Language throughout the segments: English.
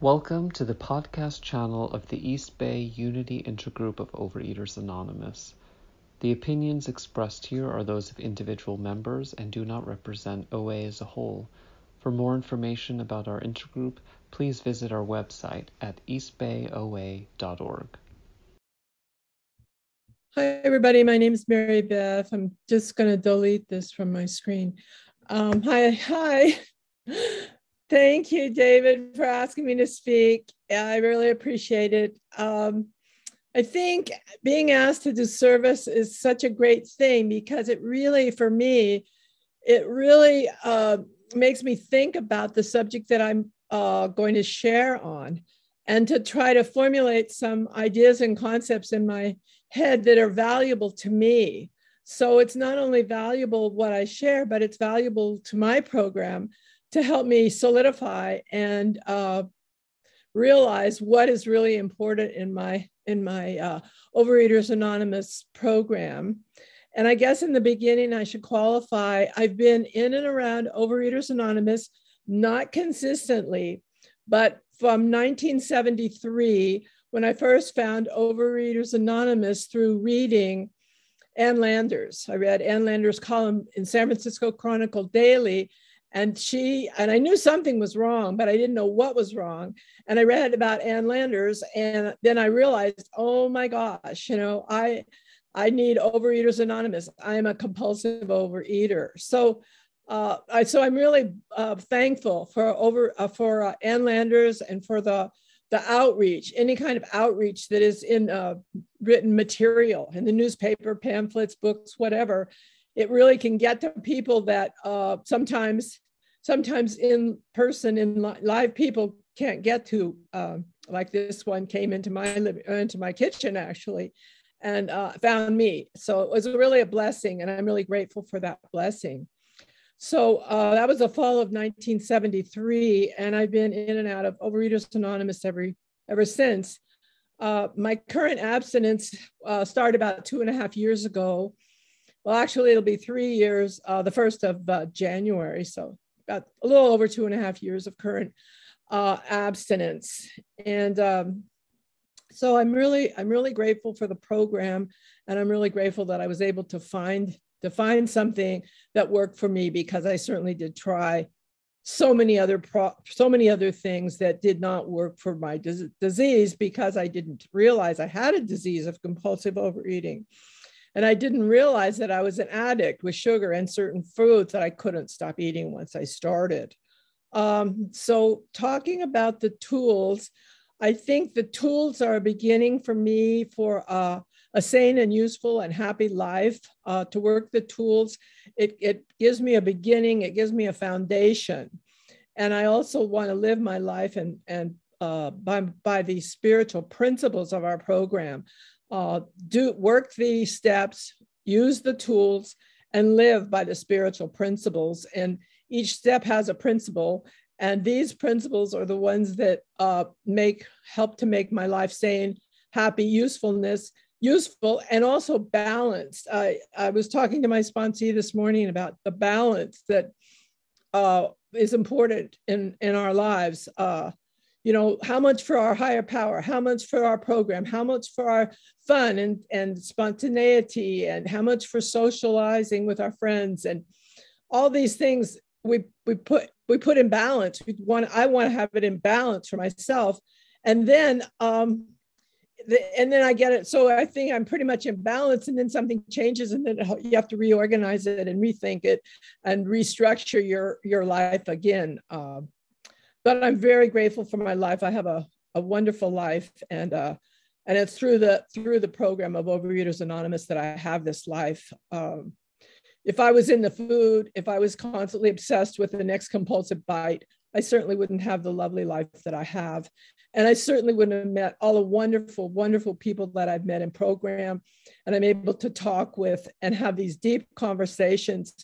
Welcome to the podcast channel of the East Bay Unity Intergroup of Overeaters Anonymous. The opinions expressed here are those of individual members and do not represent OA as a whole. For more information about our intergroup, please visit our website at eastbayoa.org. Hi, everybody. My name is Mary Beth. I'm just going to delete this from my screen. Um, hi, hi. Thank you, David, for asking me to speak. I really appreciate it. Um, I think being asked to do service is such a great thing because it really, for me, it really uh, makes me think about the subject that I'm uh, going to share on and to try to formulate some ideas and concepts in my head that are valuable to me. So it's not only valuable what I share, but it's valuable to my program to help me solidify and uh, realize what is really important in my in my uh, Overeaters Anonymous program. And I guess in the beginning, I should qualify. I've been in and around Overeaters Anonymous, not consistently, but from 1973, when I first found Overeaters Anonymous through reading Ann Landers. I read Ann Landers' column in San Francisco Chronicle Daily, and she and i knew something was wrong but i didn't know what was wrong. And i read about ann landers and then i realized oh my gosh you know i i need overeaters anonymous. I am a compulsive overeater. So uh, I, so I'm really uh, thankful for over uh, for uh, Ann Landers and for the the outreach, any kind of outreach that is in uh, written material in the newspaper, pamphlets, books, whatever. It really can get to people that uh, sometimes sometimes in person in live people can't get to uh, like this one came into my living into my kitchen actually and uh, found me. So it was really a blessing and i'm really grateful for that blessing. So uh, that was the fall of 1973 and i've been in and out of overeaters anonymous every ever since. Uh, my current abstinence uh, started about two and a half years ago. Well actually it'll be three years uh, the first of uh, january so about a little over two and a half years of current uh, abstinence. And um, so I'm really, I'm really grateful for the program, and I'm really grateful that I was able to find to find something that worked for me because I certainly did try so many other pro- so many other things that did not work for my dis- disease because I didn't realize I had a disease of compulsive overeating. And I didn't realize that I was an addict with sugar and certain foods that I couldn't stop eating once I started. Um, so, talking about the tools, I think the tools are a beginning for me for uh, a sane and useful and happy life. Uh, to work the tools, it, it gives me a beginning, it gives me a foundation. And I also want to live my life and, and uh, by, by the spiritual principles of our program uh, do work the steps, use the tools, and live by the spiritual principles. And each step has a principle, and these principles are the ones that uh, make help to make my life sane, happy, usefulness, useful, and also balanced. I, I was talking to my sponsee this morning about the balance that uh, is important in in our lives. Uh, you know how much for our higher power? How much for our program? How much for our fun and, and spontaneity? And how much for socializing with our friends? And all these things we we put we put in balance. We want i want to have it in balance for myself. And then um the, and then i get it. So i think i'm pretty much in balance and then something changes and then you have to reorganize it and rethink it and restructure your your life again. Um, but I'm very grateful for my life. I have a, a wonderful life, and uh, and it's through the through the program of Overeaters Anonymous that I have this life. Um, if I was in the food, if I was constantly obsessed with the next compulsive bite, I certainly wouldn't have the lovely life that I have. And I certainly wouldn't have met all the wonderful, wonderful people that I've met in program. And I'm able to talk with and have these deep conversations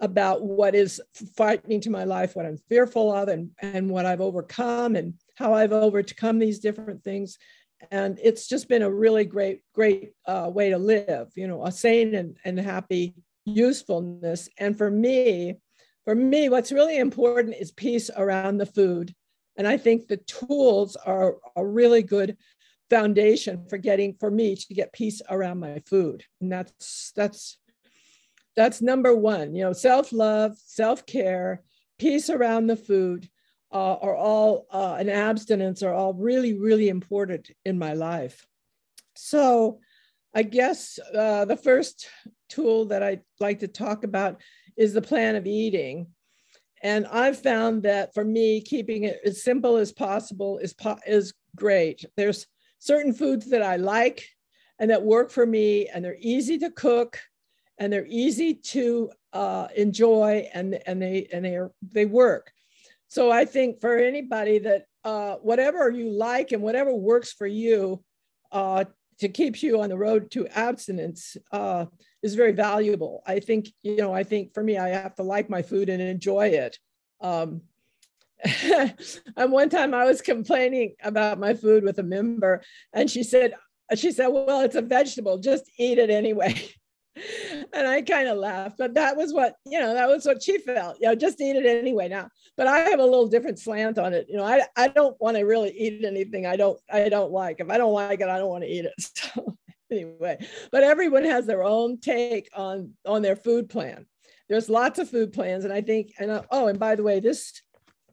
about what is frightening to my life, what I'm fearful of, and, and what I've overcome, and how I've overcome these different things. And it's just been a really great, great uh, way to live, you know, a sane and, and happy usefulness. And for me, for me, what's really important is peace around the food And I think the tools are a really good foundation for getting for me to get peace around my food. And that's that's that's number one. You know, self-love, self-care, peace around the food uh, are all uh, and abstinence are all really, really important in my life. So I guess uh, the first tool that I'd like to talk about is the plan of eating. And I've found that for me, keeping it as simple as possible is, po- is great. There's certain foods that I like and that work for me, and they're easy to cook and they're easy to uh, enjoy and, and they and they are they work. So I think for anybody that uh, whatever you like and whatever works for you uh, to keep you on the road to abstinence uh, is very valuable. I think, you know, I think for me, I have to like my food and enjoy it. Um, and one time I was complaining about my food with a member, and she said, she said, well, it's a vegetable, just eat it anyway. and I kind of laughed, but that was what, you know, that was what she felt, you know, just eat it anyway now. But I have a little different slant on it. You know, I, I don't want to really eat anything I don't, I don't like. If I don't like it, I don't want to eat it. So anyway, but everyone has their own take on, on their food plan. There's lots of food plans. And I think, and uh, oh, and by the way, this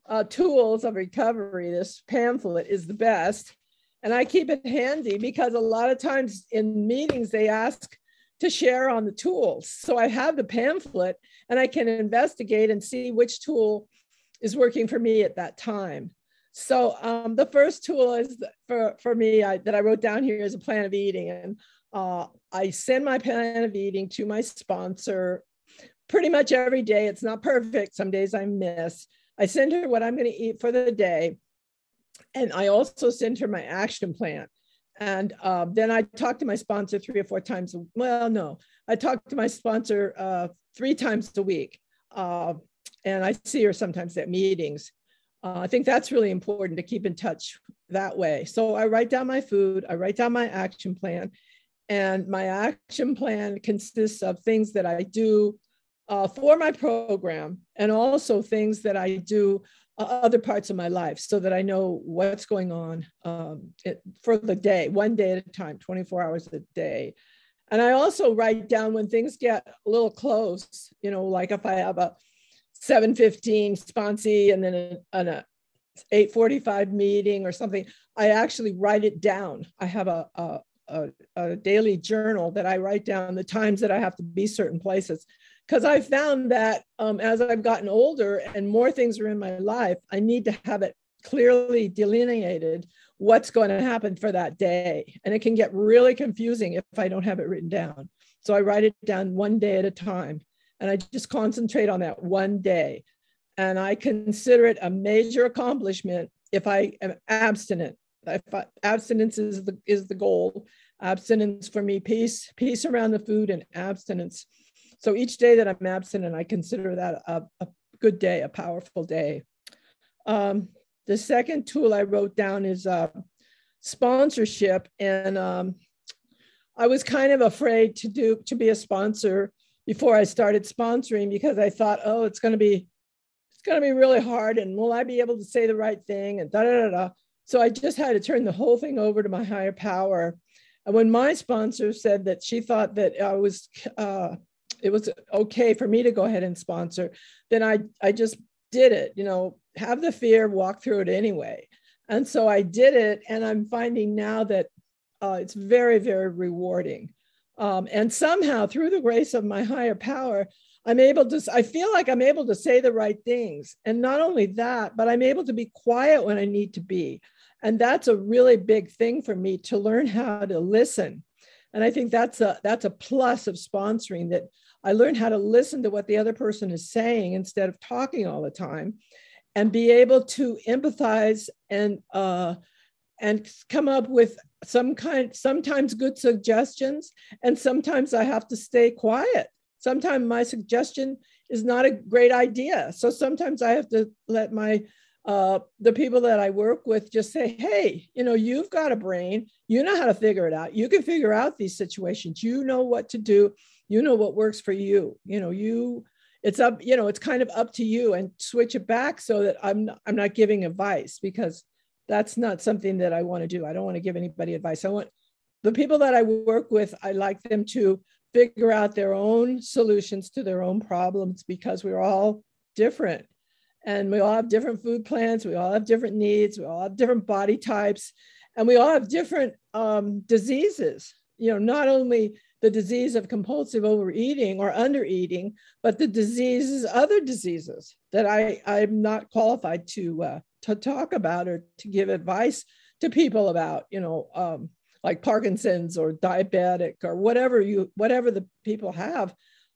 uh, tools of recovery, this pamphlet is the best. And I keep it handy because a lot of times in meetings, they ask, to share on the tools. So I have the pamphlet and I can investigate and see which tool is working for me at that time. So um, the first tool is for, for me I, that I wrote down here is a plan of eating. And uh, I send my plan of eating to my sponsor pretty much every day. It's not perfect. Some days I miss. I send her what I'm going to eat for the day. And I also send her my action plan. And uh, then I talked to my sponsor three or four times. Well, no, I talked to my sponsor uh, three times a week. Uh, and I see her sometimes at meetings. Uh, I think that's really important to keep in touch that way. So I write down my food, I write down my action plan. And my action plan consists of things that I do uh, for my program and also things that I do other parts of my life so that I know what's going on um, it, for the day, one day at a time, 24 hours a day. And I also write down when things get a little close, you know, like if I have a 715 sponsee and then an a 845 meeting or something, I actually write it down. I have a, a, a, a daily journal that I write down the times that I have to be certain places because I found that um, as I've gotten older and more things are in my life, I need to have it clearly delineated what's going to happen for that day. And it can get really confusing if I don't have it written down. So I write it down one day at a time and I just concentrate on that one day. And I consider it a major accomplishment if I am abstinent. If I, abstinence is the, is the goal. Abstinence for me, peace, peace around the food and abstinence so each day that I'm absent, and I consider that a, a good day, a powerful day. Um, the second tool I wrote down is uh, sponsorship, and um, I was kind of afraid to do to be a sponsor before I started sponsoring because I thought, oh, it's going to be it's going to be really hard, and will I be able to say the right thing? And da da da da. So I just had to turn the whole thing over to my higher power. And when my sponsor said that she thought that I was uh, it was okay for me to go ahead and sponsor, then I I just did it. You know, have the fear, walk through it anyway. And so I did it, and I'm finding now that uh, it's very very rewarding. Um, and somehow, through the grace of my higher power, I'm able to. I feel like I'm able to say the right things, and not only that, but I'm able to be quiet when I need to be. And that's a really big thing for me to learn how to listen and i think that's a that's a plus of sponsoring that I learned how to listen to what the other person is saying instead of talking all the time and be able to empathize and uh, and come up with some kind sometimes good suggestions and sometimes i have to stay quiet. Sometimes my suggestion is not a great idea. So sometimes i have to let my uh, the people that i work with just say hey you know you've got a brain. You know how to figure it out. You can figure out these situations. You know what to do you know what works for you you know you it's up you know it's kind of up to you and switch it back so that i'm not, i'm not giving advice because that's not something that i want to do. I don't want to give anybody advice. I want the people that i work with i like them to figure out their own solutions to their own problems because we're all different. And we all have different food plans we all have different needs we all have different body types and we all have different um, diseases. You know not only the disease of compulsive overeating or undereating but the diseases other diseases that i i'm not qualified to uh, to talk about or to give advice to people about you know um, like parkinson's or diabetic or whatever you whatever the people have.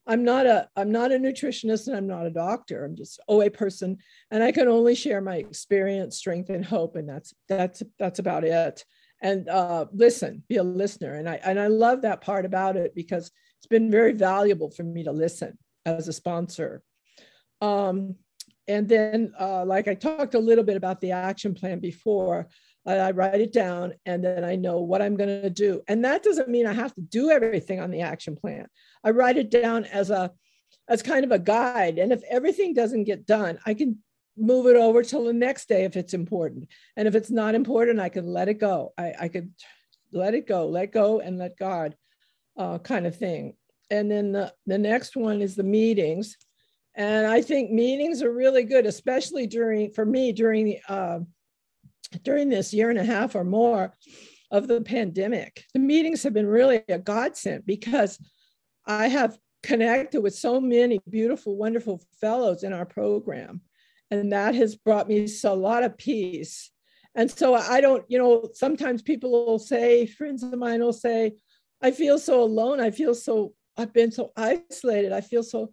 I'm not a i'm not a nutritionist and i'm not a doctor. I'm just oa person. And i can only share my experience strength and hope and that's that's that's about it and uh, listen, be a listener. And I and I love that part about it because it's been very valuable for me to listen as a sponsor. Um, and then, uh, like I talked a little bit about the action plan before, I, I write it down and then I know what I'm going to do. And that doesn't mean I have to do everything on the action plan. I write it down as a as kind of a guide. And if everything doesn't get done, I can move it over till the next day if it's important. And if it's not important, I can let it go. I, I could let it go, let go and let God uh, kind of thing. And then the, the next one is the meetings. And I think meetings are really good, especially during, for me, during the, uh, during this year and a half or more of the pandemic. The meetings have been really a godsend because I have connected with so many beautiful, wonderful fellows in our program and that has brought me a lot of peace. And so i don't you know sometimes people will say friends of mine will say i feel so alone. I feel so i've been so isolated. I feel so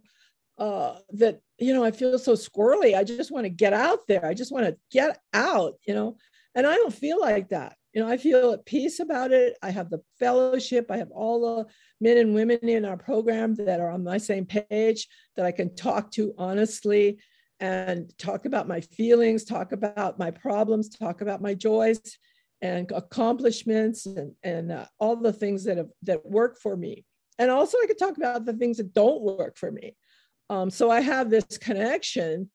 uh, that you know i feel so squirrely. I just want to get out there. I just want to get out you know? And i don't feel like that. You know i feel at peace about it. I have the fellowship. I have all the men and women in our program that are on my same page that i can talk to honestly and talk about my feelings, talk about my problems, talk about my joys and accomplishments and, and uh, all the things that have that work for me. And also I could talk about the things that don't work for me. Um, so I have this connection.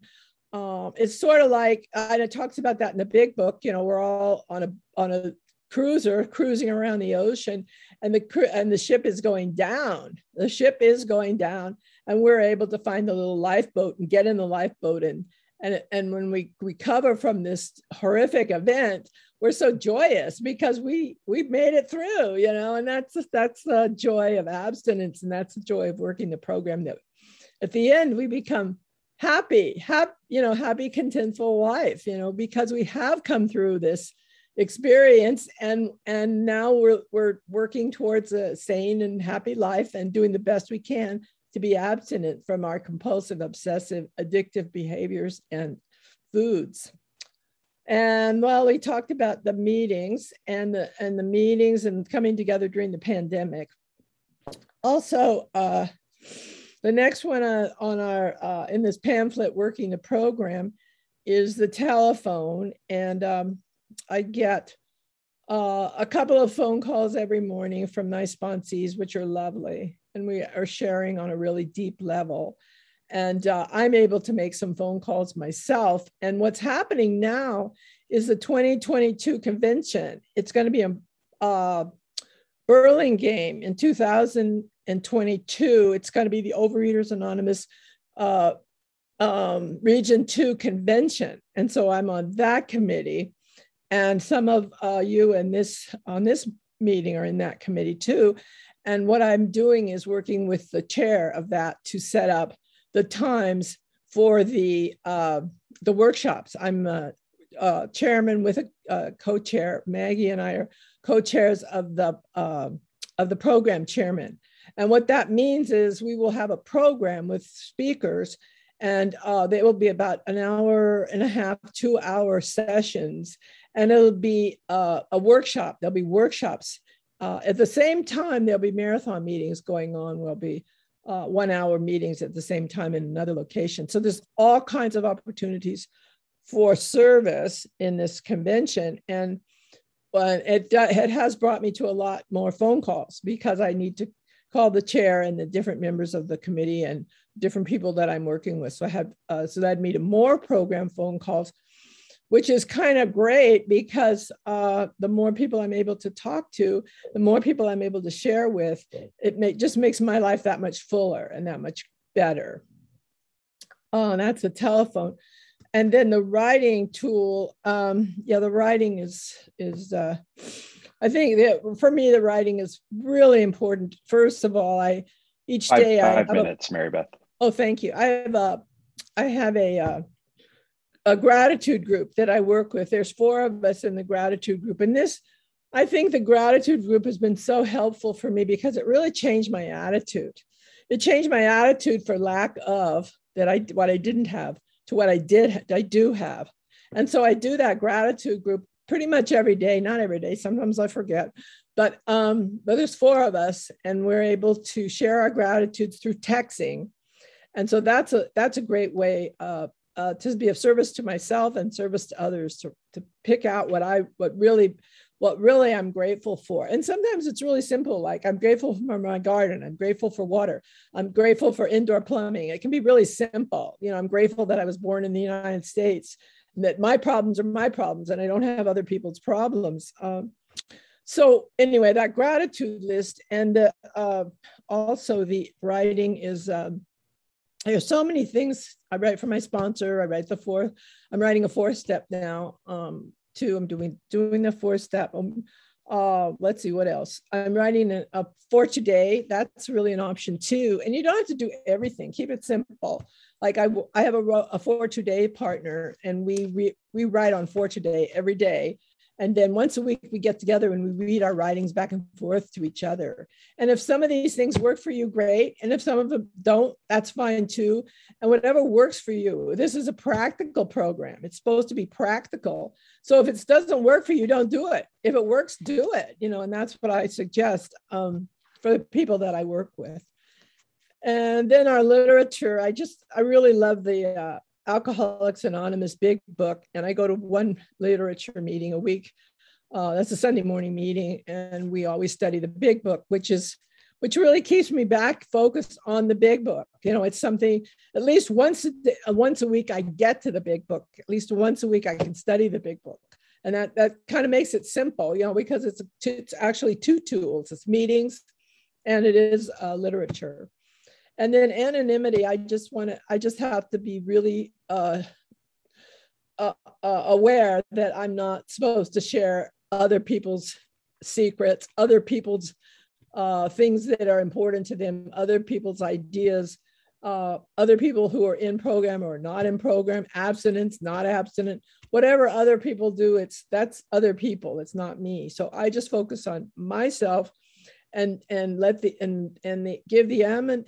Um, it's sort of like, and it talks about that in the big book, you know, we're all on a, on a cruiser cruising around the ocean and the, and the ship is going down. The ship is going down and we're able to find the little lifeboat and get in the lifeboat and and and when we recover from this horrific event we're so joyous because we we made it through you know and that's that's the joy of abstinence and that's the joy of working the program that at the end we become happy happy you know happy contentful life you know because we have come through this experience and and now we're we're working towards a sane and happy life and doing the best we can to be abstinent from our compulsive, obsessive, addictive behaviors and foods. And well, we talked about the meetings and the and the meetings and coming together during the pandemic. Also, uh, the next one uh, on our uh, in this pamphlet, working the program, is the telephone, and um, I get uh, a couple of phone calls every morning from my sponsees, which are lovely and we are sharing on a really deep level. And uh, I'm able to make some phone calls myself. And what's happening now is the 2022 convention. It's going to be a, a Burlingame in 2022. It's going to be the Overeaters Anonymous uh, um, Region 2 convention. And so I'm on that committee. And some of uh, you in this on this meeting are in that committee too. And what I'm doing is working with the chair of that to set up the times for the uh, the workshops. I'm a, a chairman with a, a, co-chair. Maggie and I are co-chairs of the uh, of the program chairman. And what that means is we will have a program with speakers, and uh, they will be about an hour and a half, two hour sessions, and it'll be uh, a workshop. There'll be workshops uh, at the same time, there'll be marathon meetings going on. There'll be uh, one hour meetings at the same time in another location. So there's all kinds of opportunities for service in this convention. And it, it has brought me to a lot more phone calls because I need to call the chair and the different members of the committee and different people that I'm working with. So I had uh, so that made more program phone calls, which is kind of great because uh, the more people I'm able to talk to, the more people I'm able to share with, it may, just makes my life that much fuller and that much better. Oh, that's a telephone. And then the writing tool, um, yeah, the writing is is uh, I think that for me the writing is really important. First of all, I each day five, I five minutes, a, Mary Beth. Oh, thank you. I have a I have a uh, a gratitude group that I work with. There's four of us in the gratitude group, and this I think the gratitude group has been so helpful for me because it really changed my attitude. It changed my attitude for lack of that I what I didn't have to what I did I do have. And so I do that gratitude group pretty much every day, not every day. Sometimes I forget, but um, but there's four of us, and we're able to share our gratitude through texting, and so that's a that's a great way uh, uh, to be of service to myself and service to others to to pick out what I what really what really I'm grateful for. And sometimes it's really simple, like I'm grateful for my garden, I'm grateful for water, I'm grateful for indoor plumbing. It can be really simple. You know, I'm grateful that I was born in the United States that my problems are my problems and I don't have other people's problems. Um, so anyway, that gratitude list and uh, uh, also the writing is um, there's so many things I write for my sponsor. I write the fourth. I'm writing a fourth step now. Um, too. I'm doing doing the fourth step. Um, uh, let's see what else. I'm writing a, a for today. That's really an option too. And you don't have to do everything. Keep it simple like I, I have a, a for today partner and we, re, we write on for today every day. And then once a week we get together and we read our writings back and forth to each other. And if some of these things work for you, great. And if some of them don't, that's fine too. And whatever works for you, this is a practical program. It's supposed to be practical. So if it doesn't work for you, don't do it. If it works, do it. You know, and that's what I suggest um, for the people that I work with. And then our literature, I just, I really love the uh, Alcoholics Anonymous big book. And I go to one literature meeting a week. Uh, that's a Sunday morning meeting. And we always study the big book, which is, which really keeps me back focused on the big book. You know, it's something at least once a, day, uh, once a week I get to the big book. At least once a week I can study the big book, and that that kind of makes it simple. You know, because it's it's actually two tools: it's meetings, and it is uh, literature and then anonymity i just want to i just have to be really uh, uh, uh, aware that i'm not supposed to share other people's secrets other people's uh, things that are important to them other people's ideas uh, other people who are in program or not in program abstinence not abstinent whatever other people do it's that's other people it's not me. So i just focus on myself and and let the and and the, give the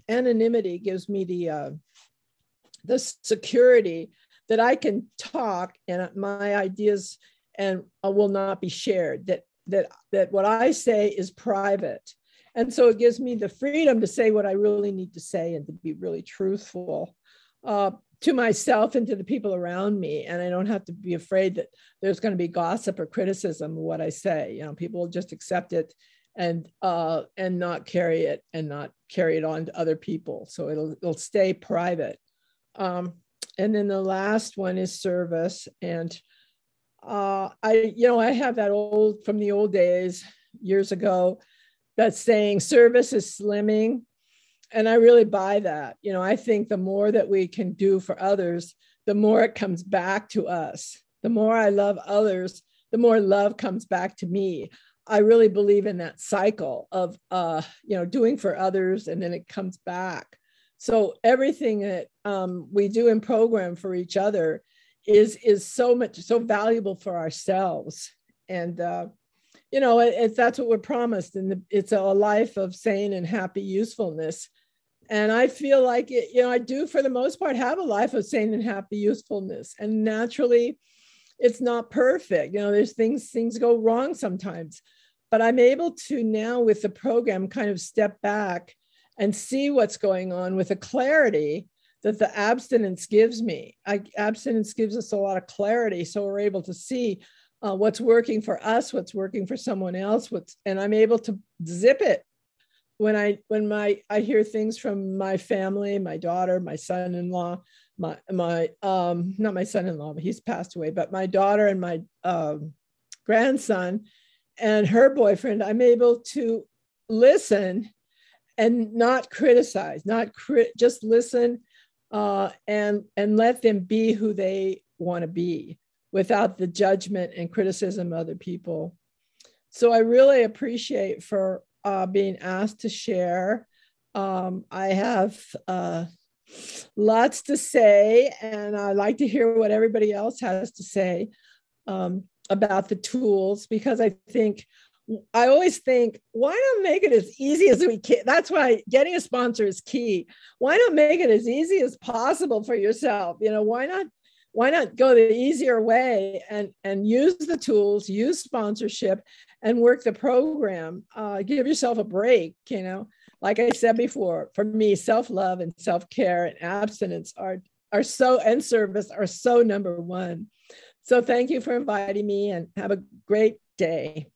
anonymity gives me the uh, the security that I can talk and my ideas and uh, will not be shared that that that what I say is private. And so it gives me the freedom to say what I really need to say and to be really truthful uh, to myself and to the people around me. And I don't have to be afraid that there's going to be gossip or criticism of what I say. You know people will just accept it and uh, and not carry it and not carry it on to other people. So it'll it'll stay private. Um, and then the last one is service. And uh, I you know I have that old from the old days years ago that saying service is slimming. And I really buy that. You know, I think the more that we can do for others, the more it comes back to us. The more I love others, the more love comes back to me. I really believe in that cycle of uh, you know doing for others and then it comes back. So everything that um, we do in program for each other is is so much so valuable for ourselves, and uh, you know it, it, that's what we're promised, and it's a life of sane and happy usefulness. And I feel like it, you know I do for the most part have a life of sane and happy usefulness, and naturally it's not perfect you know there's things things go wrong sometimes but I'm able to now with the program kind of step back and see what's going on with a clarity that the abstinence gives me. I, abstinence gives us a lot of clarity, so we're able to see uh, what's working for us, what's working for someone else, what's, and I'm able to zip it when I when my I hear things from my family, my daughter, my son-in-law, my my um not my son-in-law, but he's passed away, but my daughter and my um, grandson and her boyfriend, I'm able to listen and not criticize, not crit, just listen uh, and and let them be who they want to be without the judgment and criticism of other people. So I really appreciate for uh, being asked to share. Um, I have uh, lots to say, and I like to hear what everybody else has to say um, about the tools because I think I always think, why not make it as easy as we can? That's why getting a sponsor is key. Why not make it as easy as possible for yourself? You know, why not why not go the easier way and and use the tools, use sponsorship, and work the program? Uh, give yourself a break. You know, like I said before, for me, self love and self care and abstinence are are so and service are so number one. So thank you for inviting me, and have a great day.